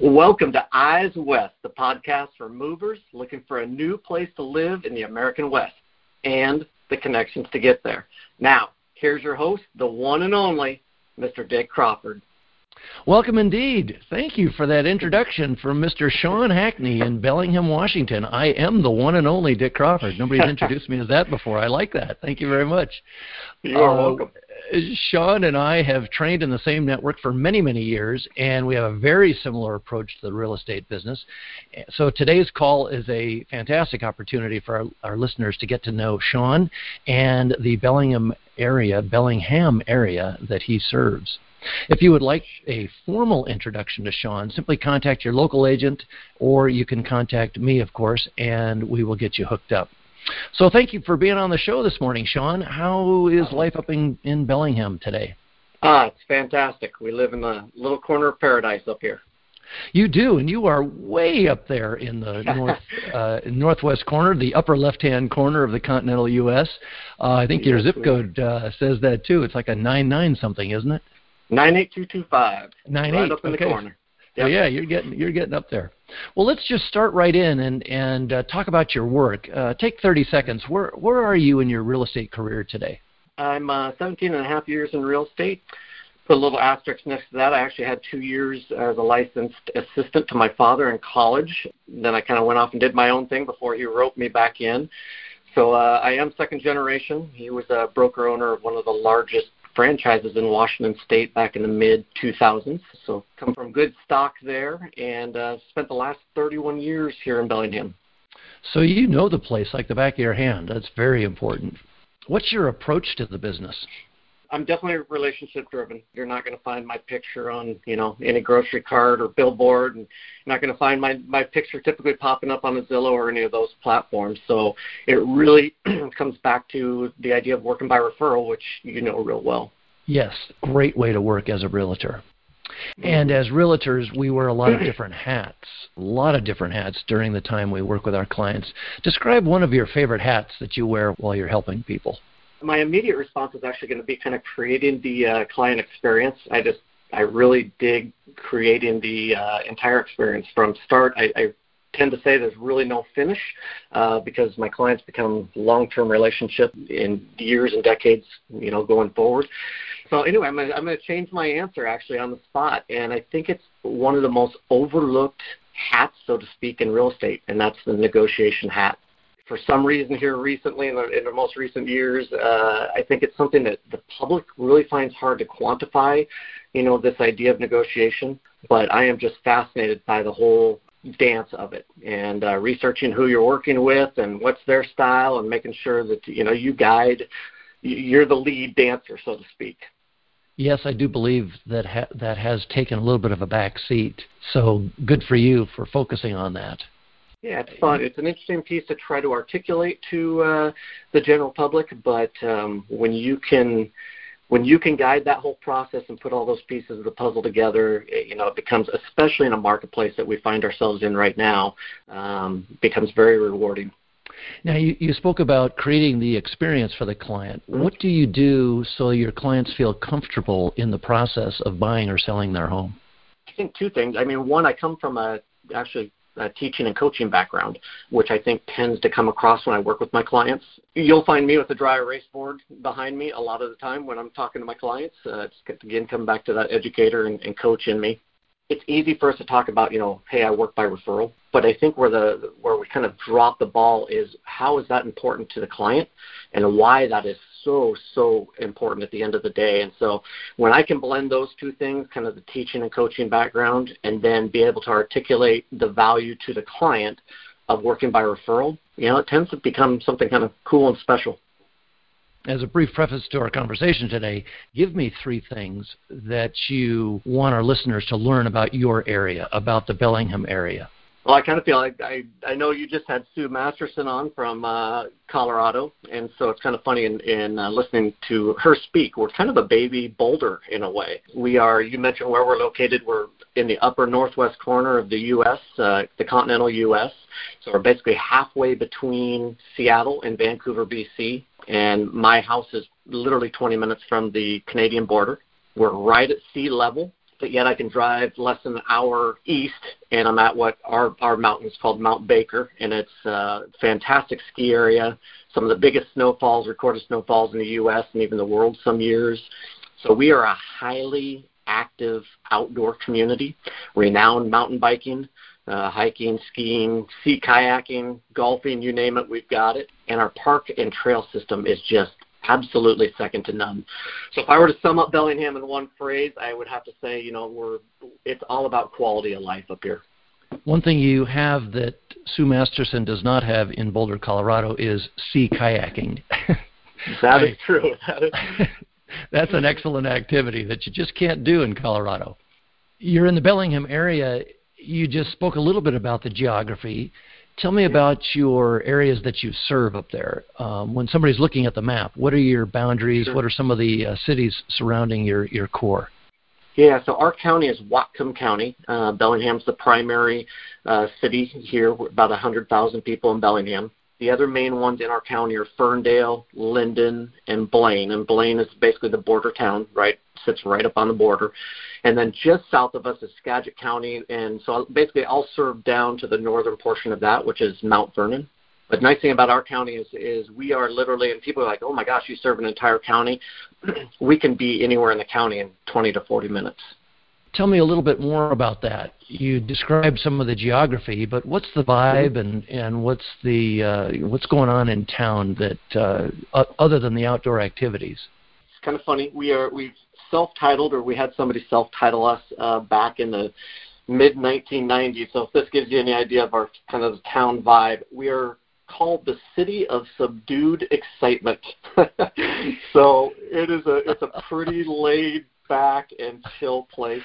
Welcome to Eyes West, the podcast for movers looking for a new place to live in the American West and the connections to get there. Now, here's your host, the one and only Mr. Dick Crawford. Welcome indeed. Thank you for that introduction from Mr. Sean Hackney in Bellingham, Washington. I am the one and only Dick Crawford. Nobody's introduced me as that before. I like that. Thank you very much. You are uh, welcome. Sean and I have trained in the same network for many, many years, and we have a very similar approach to the real estate business. So today's call is a fantastic opportunity for our, our listeners to get to know Sean and the Bellingham area, Bellingham area that he serves. If you would like a formal introduction to Sean, simply contact your local agent, or you can contact me, of course, and we will get you hooked up. So thank you for being on the show this morning, Sean. How is life up in, in Bellingham today? Ah, it's fantastic. We live in a little corner of paradise up here. You do, and you are way up there in the north uh, northwest corner, the upper left-hand corner of the continental U.S. Uh, I think your zip code uh, says that too. It's like a nine nine something, isn't it? Nine eight two two five. Nine right eight. up in okay. the corner. Yep. So yeah, you're getting you're getting up there. Well, let's just start right in and and uh, talk about your work. Uh, take 30 seconds. Where where are you in your real estate career today? I'm uh, 17 and a half years in real estate. Put a little asterisk next to that. I actually had two years as a licensed assistant to my father in college. Then I kind of went off and did my own thing before he roped me back in. So uh, I am second generation. He was a broker owner of one of the largest franchises in Washington State back in the mid 2000s. So come from good stock there, and uh, spent the last 31 years here in Bellingham. So you know the place like the back of your hand. That's very important. What's your approach to the business? I'm definitely relationship driven. You're not going to find my picture on, you know, any grocery card or billboard, and you're not going to find my my picture typically popping up on a Zillow or any of those platforms. So it really comes back to the idea of working by referral, which you know real well. Yes, great way to work as a realtor. Mm-hmm. And as realtors, we wear a lot of different hats, a lot of different hats during the time we work with our clients. Describe one of your favorite hats that you wear while you're helping people my immediate response is actually going to be kind of creating the uh, client experience. I just I really dig creating the uh, entire experience from start. I, I tend to say there's really no finish uh, because my clients become long-term relationship in years and decades, you know, going forward. So anyway, I'm gonna, I'm going to change my answer actually on the spot, and I think it's one of the most overlooked hats, so to speak, in real estate, and that's the negotiation hat for some reason here recently in the, in the most recent years, uh, I think it's something that the public really finds hard to quantify, you know, this idea of negotiation. But I am just fascinated by the whole dance of it and uh, researching who you're working with and what's their style and making sure that, you know, you guide, you're the lead dancer, so to speak. Yes, I do believe that ha- that has taken a little bit of a back seat. So good for you for focusing on that. Yeah, it's fun. It's an interesting piece to try to articulate to uh, the general public, but um, when you can when you can guide that whole process and put all those pieces of the puzzle together, it, you know, it becomes, especially in a marketplace that we find ourselves in right now, um, becomes very rewarding. Now, you, you spoke about creating the experience for the client. Mm-hmm. What do you do so your clients feel comfortable in the process of buying or selling their home? I think two things. I mean, one, I come from a actually uh, teaching and coaching background, which I think tends to come across when I work with my clients. You'll find me with a dry erase board behind me a lot of the time when I'm talking to my clients. Uh, it's again come back to that educator and, and coach in me. It's easy for us to talk about, you know, hey, I work by referral, but I think where the where we kind of drop the ball is how is that important to the client, and why that is so so important at the end of the day. And so when I can blend those two things, kind of the teaching and coaching background, and then be able to articulate the value to the client of working by referral, you know, it tends to become something kind of cool and special. As a brief preface to our conversation today, give me three things that you want our listeners to learn about your area, about the Bellingham area. Well, I kind of feel like I I know you just had Sue Masterson on from uh, Colorado, and so it's kind of funny in, in uh, listening to her speak. We're kind of a baby Boulder in a way. We are. You mentioned where we're located. We're in the upper northwest corner of the U.S., uh, the continental U.S. So we're basically halfway between Seattle and Vancouver, BC. And my house is literally 20 minutes from the Canadian border. We're right at sea level but yet I can drive less than an hour east, and I'm at what our our mountain is called Mount Baker, and it's a fantastic ski area. Some of the biggest snowfalls, recorded snowfalls in the U.S. and even the world some years. So we are a highly active outdoor community, renowned mountain biking, uh, hiking, skiing, sea kayaking, golfing, you name it, we've got it. And our park and trail system is just absolutely second to none. So if I were to sum up Bellingham in one phrase, I would have to say, you know, we're it's all about quality of life up here. One thing you have that Sue Masterson does not have in Boulder, Colorado is sea kayaking. that is true. That is. That's an excellent activity that you just can't do in Colorado. You're in the Bellingham area. You just spoke a little bit about the geography. Tell me about your areas that you serve up there. Um, when somebody's looking at the map, what are your boundaries? Sure. What are some of the uh, cities surrounding your, your core? Yeah, so our county is Whatcom County. Uh, Bellingham's the primary uh, city here, We're about 100,000 people in Bellingham. The other main ones in our county are Ferndale, Lynden, and Blaine. And Blaine is basically the border town, right? Sits right up on the border. And then just south of us is Skagit County. And so basically I'll serve down to the northern portion of that, which is Mount Vernon. But the nice thing about our county is, is we are literally, and people are like, oh my gosh, you serve an entire county. we can be anywhere in the county in 20 to 40 minutes. Tell me a little bit more about that. You described some of the geography, but what's the vibe and, and what's the uh, what's going on in town that uh, other than the outdoor activities? It's kind of funny. We are we've self-titled, or we had somebody self-title us uh, back in the mid 1990s. So if this gives you any idea of our kind of town vibe, we are called the city of subdued excitement. so it is a it's a pretty laid back and chill place.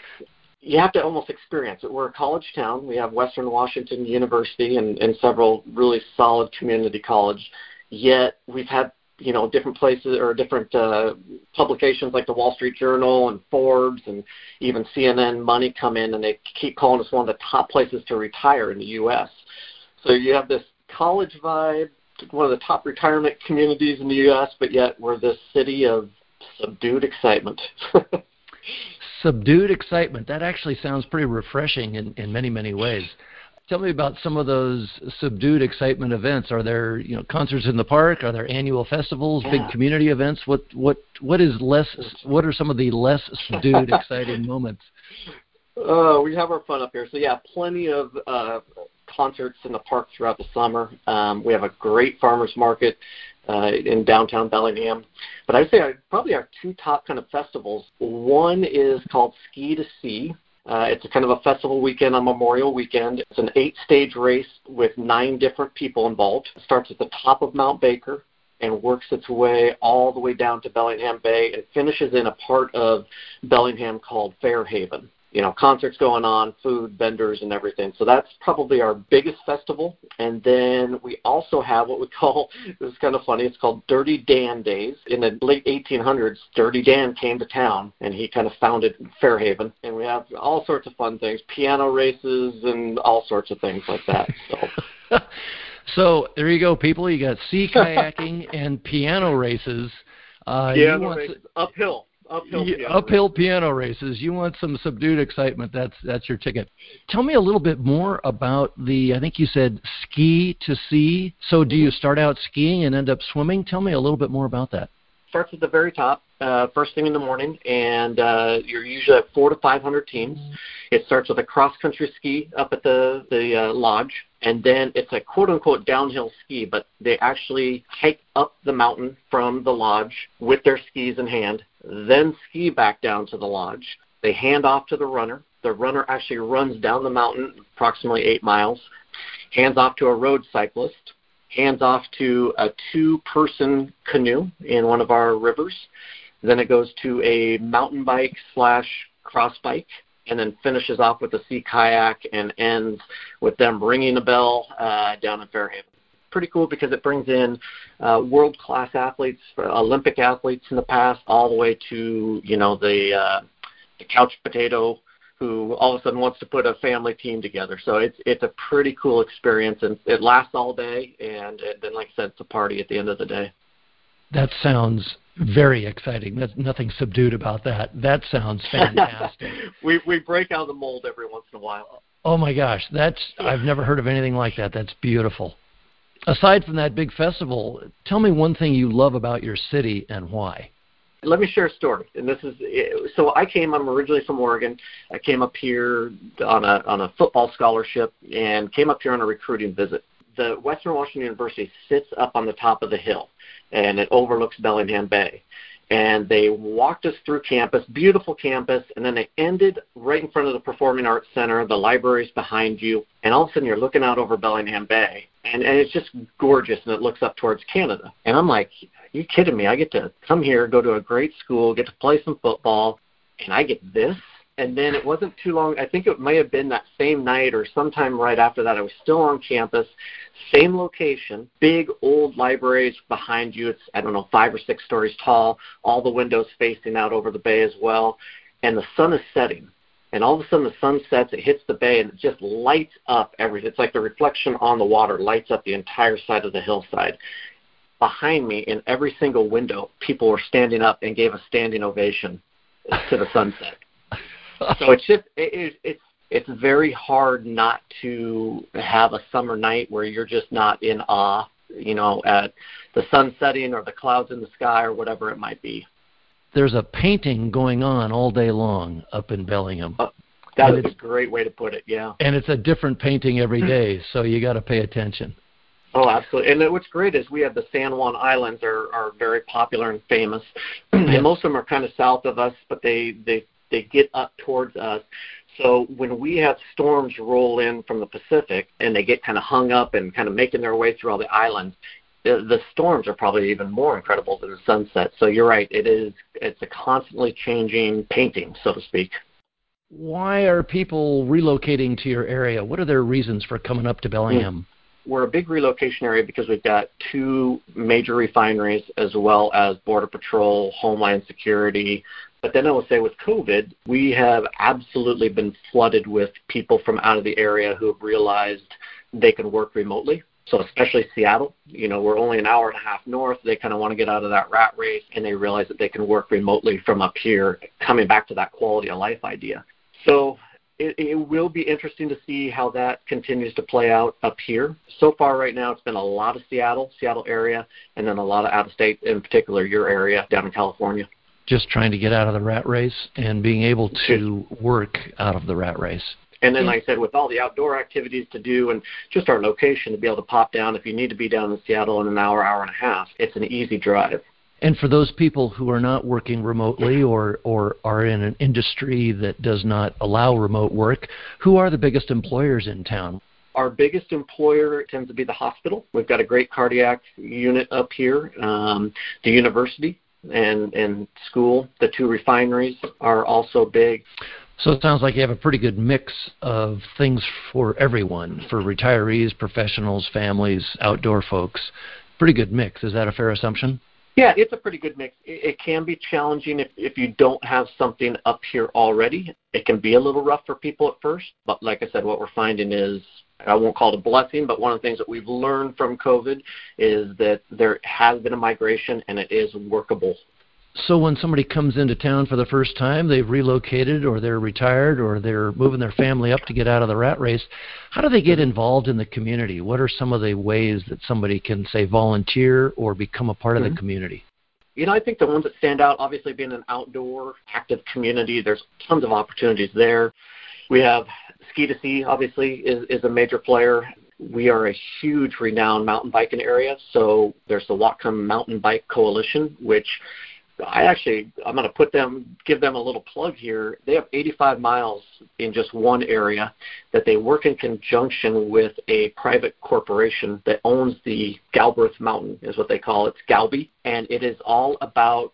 You have to almost experience it. We're a college town. We have Western Washington University and, and several really solid community college. Yet we've had you know different places or different uh, publications like the Wall Street Journal and Forbes and even CNN Money come in and they keep calling us one of the top places to retire in the U.S. So you have this college vibe, one of the top retirement communities in the U.S., but yet we're this city of subdued excitement. subdued excitement. That actually sounds pretty refreshing in, in many, many ways. Tell me about some of those subdued excitement events. Are there, you know, concerts in the park? Are there annual festivals, yeah. big community events? What, what, what is less? What are some of the less subdued, exciting moments? Uh, we have our fun up here. So yeah, plenty of uh, concerts in the park throughout the summer. Um, we have a great farmers market uh, in downtown Bellingham. But I'd say our, probably our two top kind of festivals. One is called Ski to Sea. Uh, it's kind of a festival weekend on Memorial Weekend. It's an eight-stage race with nine different people involved. It starts at the top of Mount Baker and works its way all the way down to Bellingham Bay and finishes in a part of Bellingham called Fairhaven you know, concerts going on, food, vendors, and everything. So that's probably our biggest festival. And then we also have what we call, this is kind of funny, it's called Dirty Dan Days. In the late 1800s, Dirty Dan came to town and he kind of founded Fairhaven. And we have all sorts of fun things, piano races and all sorts of things like that. So. so there you go, people. You got sea kayaking and piano races. Uh, piano races uphill uphill piano, uphill piano races. You want some subdued excitement? That's that's your ticket. Tell me a little bit more about the. I think you said ski to sea. So do you start out skiing and end up swimming? Tell me a little bit more about that. Starts at the very top, uh, first thing in the morning, and uh, you're usually at four to five hundred teams. It starts with a cross country ski up at the the uh, lodge, and then it's a quote unquote downhill ski, but they actually hike up the mountain from the lodge with their skis in hand, then ski back down to the lodge. They hand off to the runner. The runner actually runs down the mountain approximately eight miles, hands off to a road cyclist, hands off to a two person canoe in one of our rivers. Then it goes to a mountain bike slash cross bike and then finishes off with a sea kayak and ends with them ringing a bell uh, down in Fairhaven. Pretty cool because it brings in uh, world class athletes, Olympic athletes in the past, all the way to you know the uh, the couch potato who all of a sudden wants to put a family team together. So it's it's a pretty cool experience, and it lasts all day. And, and then, like I said, it's a party at the end of the day. That sounds very exciting. There's nothing subdued about that. That sounds fantastic. we we break out of the mold every once in a while. Oh my gosh, that's I've never heard of anything like that. That's beautiful. Aside from that big festival, tell me one thing you love about your city and why. Let me share a story. And this is so I came. I'm originally from Oregon. I came up here on a on a football scholarship and came up here on a recruiting visit. The Western Washington University sits up on the top of the hill, and it overlooks Bellingham Bay and they walked us through campus, beautiful campus, and then they ended right in front of the Performing Arts Center. The library's behind you, and all of a sudden you're looking out over Bellingham Bay, and, and it's just gorgeous, and it looks up towards Canada. And I'm like, you kidding me? I get to come here, go to a great school, get to play some football, and I get this? And then it wasn't too long. I think it may have been that same night or sometime right after that. I was still on campus, same location, big old libraries behind you. It's I don't know five or six stories tall, all the windows facing out over the bay as well, and the sun is setting. And all of a sudden the sun sets, it hits the bay, and it just lights up everything. It's like the reflection on the water lights up the entire side of the hillside. Behind me, in every single window, people were standing up and gave a standing ovation to the sunset so it's just it, it's it's very hard not to have a summer night where you're just not in awe, you know, at the sun setting or the clouds in the sky or whatever it might be. There's a painting going on all day long up in Bellingham. Uh, that is a great way to put it, yeah. And it's a different painting every day, so you got to pay attention. Oh, absolutely. And what's great is we have the San Juan Islands are are very popular and famous, and most of them are kind of south of us, but they they they get up towards us. So when we have storms roll in from the Pacific and they get kind of hung up and kind of making their way through all the islands, the, the storms are probably even more incredible than the sunset. So you're right, it is it's a constantly changing painting, so to speak. Why are people relocating to your area? What are their reasons for coming up to Bellingham? Hmm. We're a big relocation area because we've got two major refineries as well as Border Patrol, Homeland Security, but then I will say with COVID, we have absolutely been flooded with people from out of the area who have realized they can work remotely. So especially Seattle, you know, we're only an hour and a half north. They kind of want to get out of that rat race and they realize that they can work remotely from up here, coming back to that quality of life idea. So it, it will be interesting to see how that continues to play out up here. So far, right now, it's been a lot of Seattle, Seattle area, and then a lot of out of state, in particular your area down in California just trying to get out of the rat race and being able to work out of the rat race. And then, like I said, with all the outdoor activities to do and just our location to be able to pop down if you need to be down in Seattle in an hour, hour and a half, it's an easy drive. And for those people who are not working remotely or, or are in an industry that does not allow remote work, who are the biggest employers in town? Our biggest employer tends to be the hospital. We've got a great cardiac unit up here. Um, the university and and school. The two refineries are also big. So it sounds like you have a pretty good mix of things for everyone, for retirees, professionals, families, outdoor folks. Pretty good mix. Is that a fair assumption? Yeah, it's a pretty good mix. It, it can be challenging if, if you don't have something up here already. It can be a little rough for people at first, but like I said, what we're finding is I won't call it a blessing, but one of the things that we've learned from COVID is that there has been a migration and it is workable. So when somebody comes into town for the first time, they've relocated or they're retired or they're moving their family up to get out of the rat race, how do they get involved in the community? What are some of the ways that somebody can say volunteer or become a part mm-hmm. of the mm-hmm. community? You know, I think the ones that stand out, obviously being an outdoor active community, there's tons of opportunities there. We have Ski to Sea, obviously, is, is a major player. We are a huge renowned mountain biking area. So there's the Whatcom Mountain Bike Coalition, which I actually I'm going to put them give them a little plug here. They have 85 miles in just one area that they work in conjunction with a private corporation that owns the Galbraith Mountain is what they call it. It's Galby and it is all about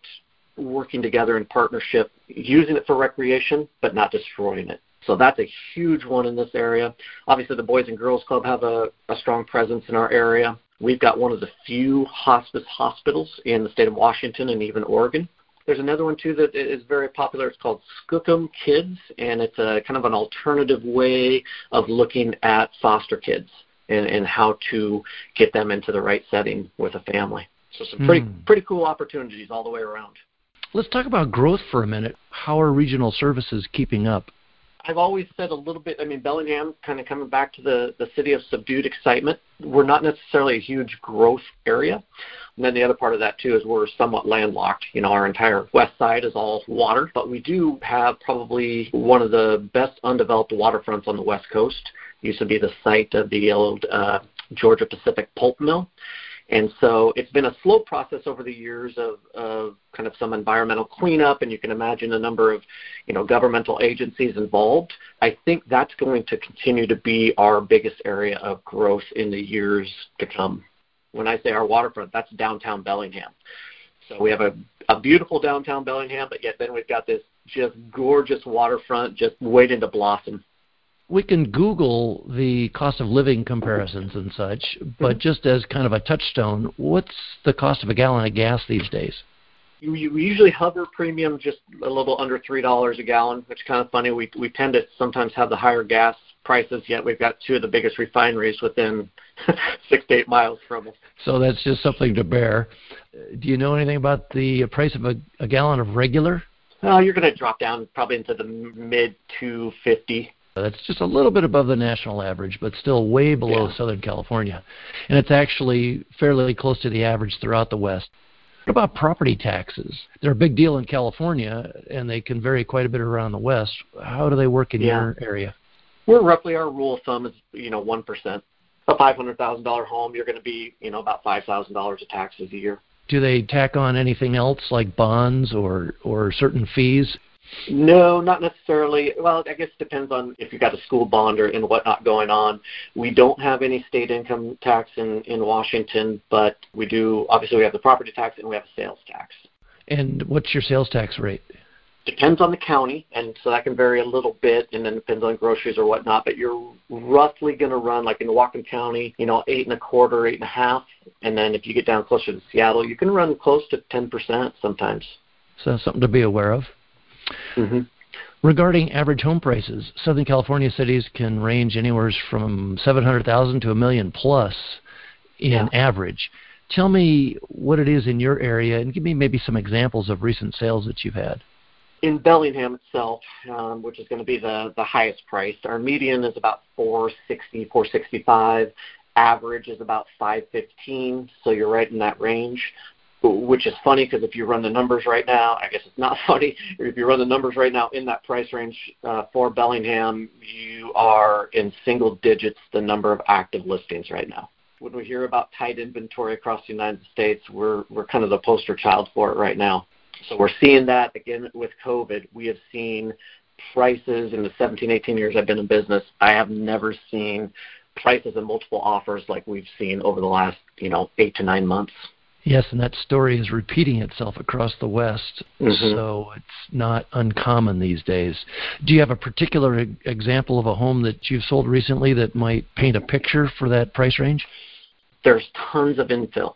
working together in partnership, using it for recreation but not destroying it. So that's a huge one in this area. Obviously, the Boys and Girls Club have a, a strong presence in our area. We've got one of the few hospice hospitals in the state of Washington and even Oregon. There's another one too that is very popular. It's called Skookum Kids, and it's a kind of an alternative way of looking at foster kids and, and how to get them into the right setting with a family. So some pretty mm. pretty cool opportunities all the way around. Let's talk about growth for a minute. How are regional services keeping up? I've always said a little bit. I mean, Bellingham, kind of coming back to the the city of subdued excitement. We're not necessarily a huge growth area. And then the other part of that too is we're somewhat landlocked. You know, our entire west side is all water, but we do have probably one of the best undeveloped waterfronts on the west coast. It used to be the site of the old uh, Georgia Pacific pulp mill. And so it's been a slow process over the years of, of kind of some environmental cleanup, and you can imagine a number of, you know, governmental agencies involved. I think that's going to continue to be our biggest area of growth in the years to come. When I say our waterfront, that's downtown Bellingham. So we have a, a beautiful downtown Bellingham, but yet then we've got this just gorgeous waterfront just waiting to blossom we can Google the cost of living comparisons and such, but mm-hmm. just as kind of a touchstone, what's the cost of a gallon of gas these days? You, you usually hover premium just a little under three dollars a gallon, which is kind of funny. We we tend to sometimes have the higher gas prices, yet we've got two of the biggest refineries within six to eight miles from us. So that's just something to bear. Do you know anything about the price of a, a gallon of regular? Well, you're going to drop down probably into the mid 250 Uh, that's just a little bit above the national average, but still way below yeah. Southern California. And it's actually fairly close to the average throughout the West. What about property taxes? They're a big deal in California, and they can vary quite a bit around the West. How do they work in yeah. your area? We're roughly our rule of thumb is you know one percent. A five hundred thousand dollar home, you're going to be you know about five thousand dollars of taxes a year. Do they tack on anything else like bonds or or certain fees? No, not necessarily. Well, I guess it depends on if you've got a school bond or and whatnot going on. We don't have any state income tax in in Washington, but we do. Obviously, we have the property tax and we have a sales tax. And what's your sales tax rate? Depends on the county, and so that can vary a little bit, and then depends on groceries or whatnot. But you're roughly going to run like in Whatcom County, you know, eight and a quarter, eight and a half, and then if you get down closer to Seattle, you can run close to ten percent sometimes. So something to be aware of. Mm-hmm. Regarding average home prices, Southern California cities can range anywhere from 700,000 to a million plus in yeah. average. Tell me what it is in your area and give me maybe some examples of recent sales that you've had. In Bellingham itself, um, which is going to be the, the highest priced, our median is about 460, 465. Average is about 515, so you're right in that range which is funny because if you run the numbers right now, I guess it's not funny. If you run the numbers right now in that price range uh, for Bellingham, you are in single digits the number of active listings right now. When we hear about tight inventory across the United States, we're we're kind of the poster child for it right now. So we're seeing that again with COVID. We have seen prices in the 17, 18 years I've been in business. I have never seen prices and multiple offers like we've seen over the last you know eight to nine months. Yes, and that story is repeating itself across the West, mm-hmm. so it's not uncommon these days. Do you have a particular e- example of a home that you've sold recently that might paint a picture for that price range? There's tons of infill.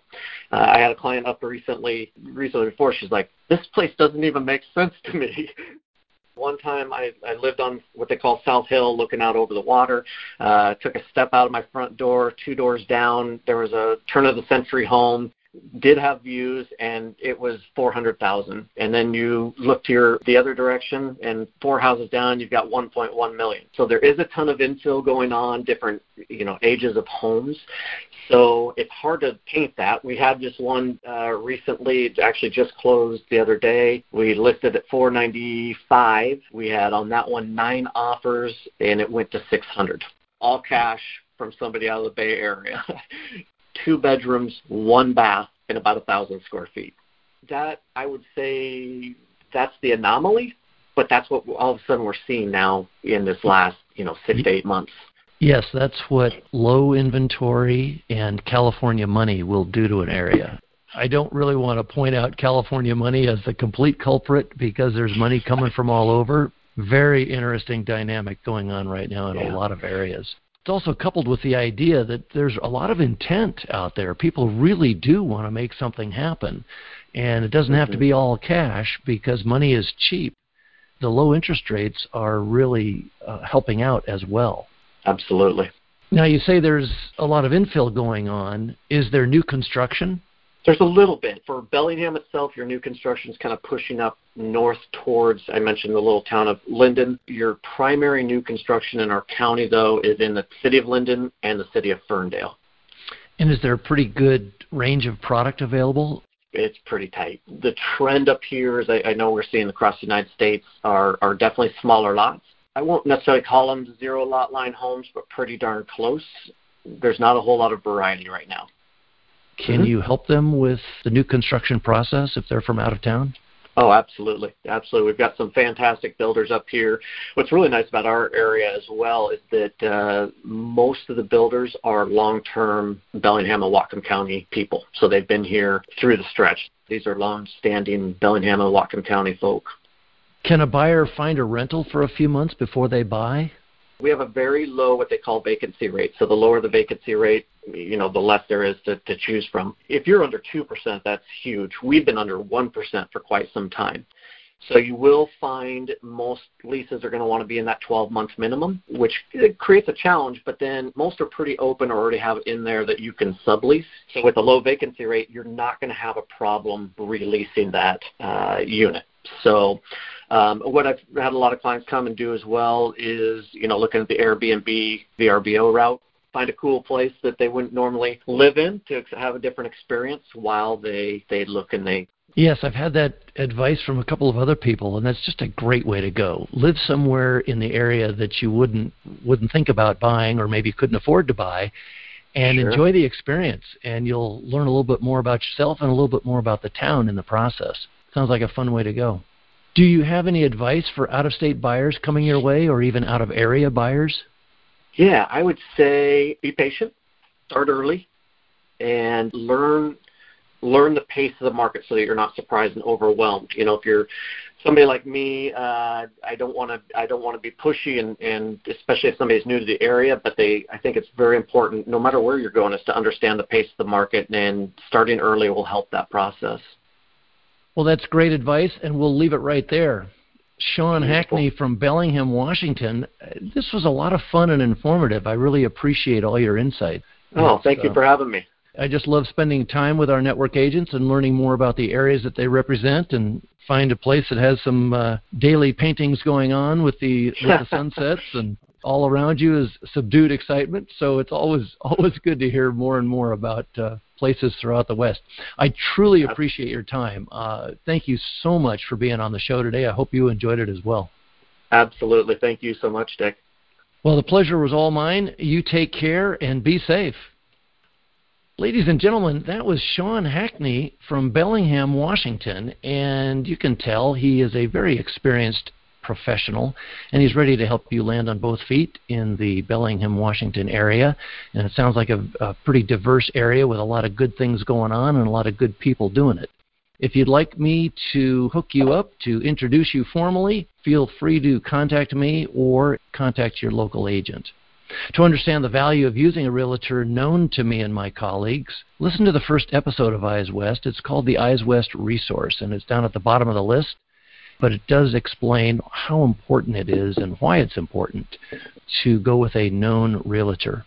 Uh, I had a client up recently, recently before. She's like, "This place doesn't even make sense to me." one time I, I lived on what they call South Hill, looking out over the water. Uh, took a step out of my front door, two doors down. There was a turn of the century home did have views and it was 400,000 and then you look to your the other direction and four houses down you've got 1.1 million. So there is a ton of infill going on different you know ages of homes. So it's hard to paint that. We had just one uh, recently actually just closed the other day. We listed at 495 we had on that one nine offers and it went to 600 all cash from somebody out of the Bay Area. two bedrooms, one bath, and about a thousand square feet. That I would say that's the anomaly, but that's what all of a sudden we're seeing now in this last you know six to eight months. Yes, that's what low inventory and California money will do to an area. I don't really want to point out California money as the complete culprit because there's money coming from all over. Very interesting dynamic going on right now in yeah. a lot of areas. It's also coupled with the idea that there's a lot of intent out there. People really do want to make something happen. And it doesn't have to mm-hmm. be all cash because money is cheap. The low interest rates are really uh, helping out as well. Absolutely. Now, you say there's a lot of infill going on. Is there new construction? There's a little bit. For Bellingham itself, your new construction is kind of pushing up north towards, I mentioned the little town of Lynden. Your primary new construction in our county, though, is in the city of Lynden and the city of Ferndale. And is there a pretty good range of product available? It's pretty tight. The trend up here, as I, I know we're seeing across the United States, are, are definitely smaller lots. I won't necessarily call them zero lot line homes, but pretty darn close. There's not a whole lot of variety right now. Can mm-hmm. you help them with the new construction process if they're from out of town? Oh, absolutely. Absolutely. We've got some fantastic builders up here. What's really nice about our area as well is that uh, most of the builders are long term Bellingham and Whatcom County people. So they've been here through the stretch. These are long standing Bellingham and Whatcom County folk. Can a buyer find a rental for a few months before they buy? we have a very low what they call vacancy rate. So the lower the vacancy rate, you know, the less there is to, to choose from. If you're under 2%, that's huge. We've been under 1% for quite some time. So you will find most leases are going to want to be in that 12 month minimum, which creates a challenge, but then most are pretty open or already have in there that you can sublease. So with a low vacancy rate, you're not going to have a problem releasing that uh, unit. So um, what I've had a lot of clients come and do as well is, you know, looking at the Airbnb VRBO route, find a cool place that they wouldn't normally live in to have a different experience while they they look and they. Yes, I've had that advice from a couple of other people, and that's just a great way to go. Live somewhere in the area that you wouldn't wouldn't think about buying, or maybe couldn't afford to buy, and sure. enjoy the experience. And you'll learn a little bit more about yourself and a little bit more about the town in the process. Sounds like a fun way to go. Do you have any advice for out of state buyers coming your way or even out of area buyers? Yeah, I would say be patient, start early, and learn learn the pace of the market so that you're not surprised and overwhelmed. You know, if you're somebody like me, uh, I don't want to I don't want to be pushy and, and especially if somebody's new to the area. But they I think it's very important, no matter where you're going, is to understand the pace of the market and starting early will help that process. Well, that's great advice, and we'll leave it right there. Sean Hackney from Bellingham, Washington. This was a lot of fun and informative. I really appreciate all your insight. Oh, thank you for having me. I just love spending time with our network agents and learning more about the areas that they represent and find a place that has some uh, daily paintings going on with the with the sunsets and all around you is subdued excitement. So it's always always good to hear more and more about uh, places throughout the West. I truly appreciate your time. Uh, thank you so much for being on the show today. I hope you enjoyed it as well. Absolutely. Thank you so much, Dick. Well, the pleasure was all mine. You take care and be safe. Ladies and gentlemen, that was Sean Hackney from Bellingham, Washington, and you can tell he is a very experienced professional, and he's ready to help you land on both feet in the Bellingham, Washington area. And it sounds like a, a pretty diverse area with a lot of good things going on and a lot of good people doing it. If you'd like me to hook you up to introduce you formally, feel free to contact me or contact your local agent. To understand the value of using a realtor known to me and my colleagues, listen to the first episode of Eyes West. It's called the Eyes West Resource, and it's down at the bottom of the list but it does explain how important it is and why it's important to go with a known realtor.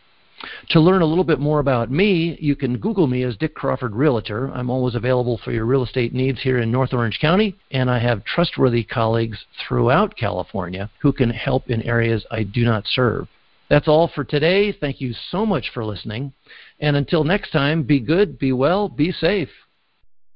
To learn a little bit more about me, you can Google me as Dick Crawford Realtor. I'm always available for your real estate needs here in North Orange County, and I have trustworthy colleagues throughout California who can help in areas I do not serve. That's all for today. Thank you so much for listening. And until next time, be good, be well, be safe.